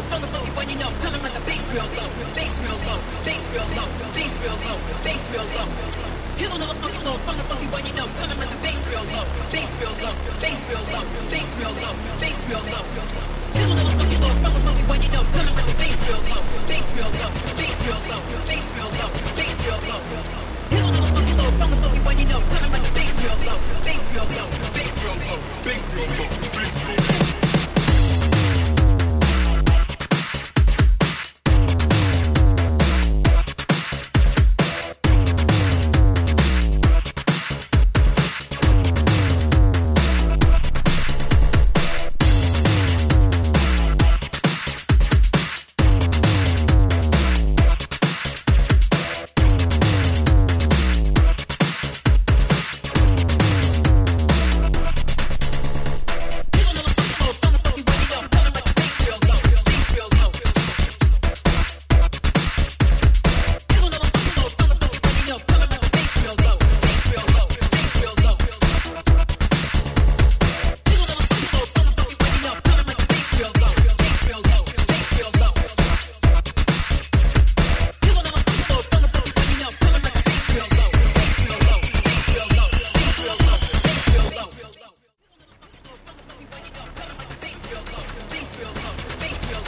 low, from the funky when you know, coming like the bass real low, bass real low, bass real low, bass real low, bass real low. Here's another funky low, from the funky when you know, coming like the bass real low, bass real low, bass real low, bass real low, bass real low. Here's another funky low, from the funky when you know,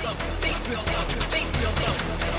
Bass real low, bass real low,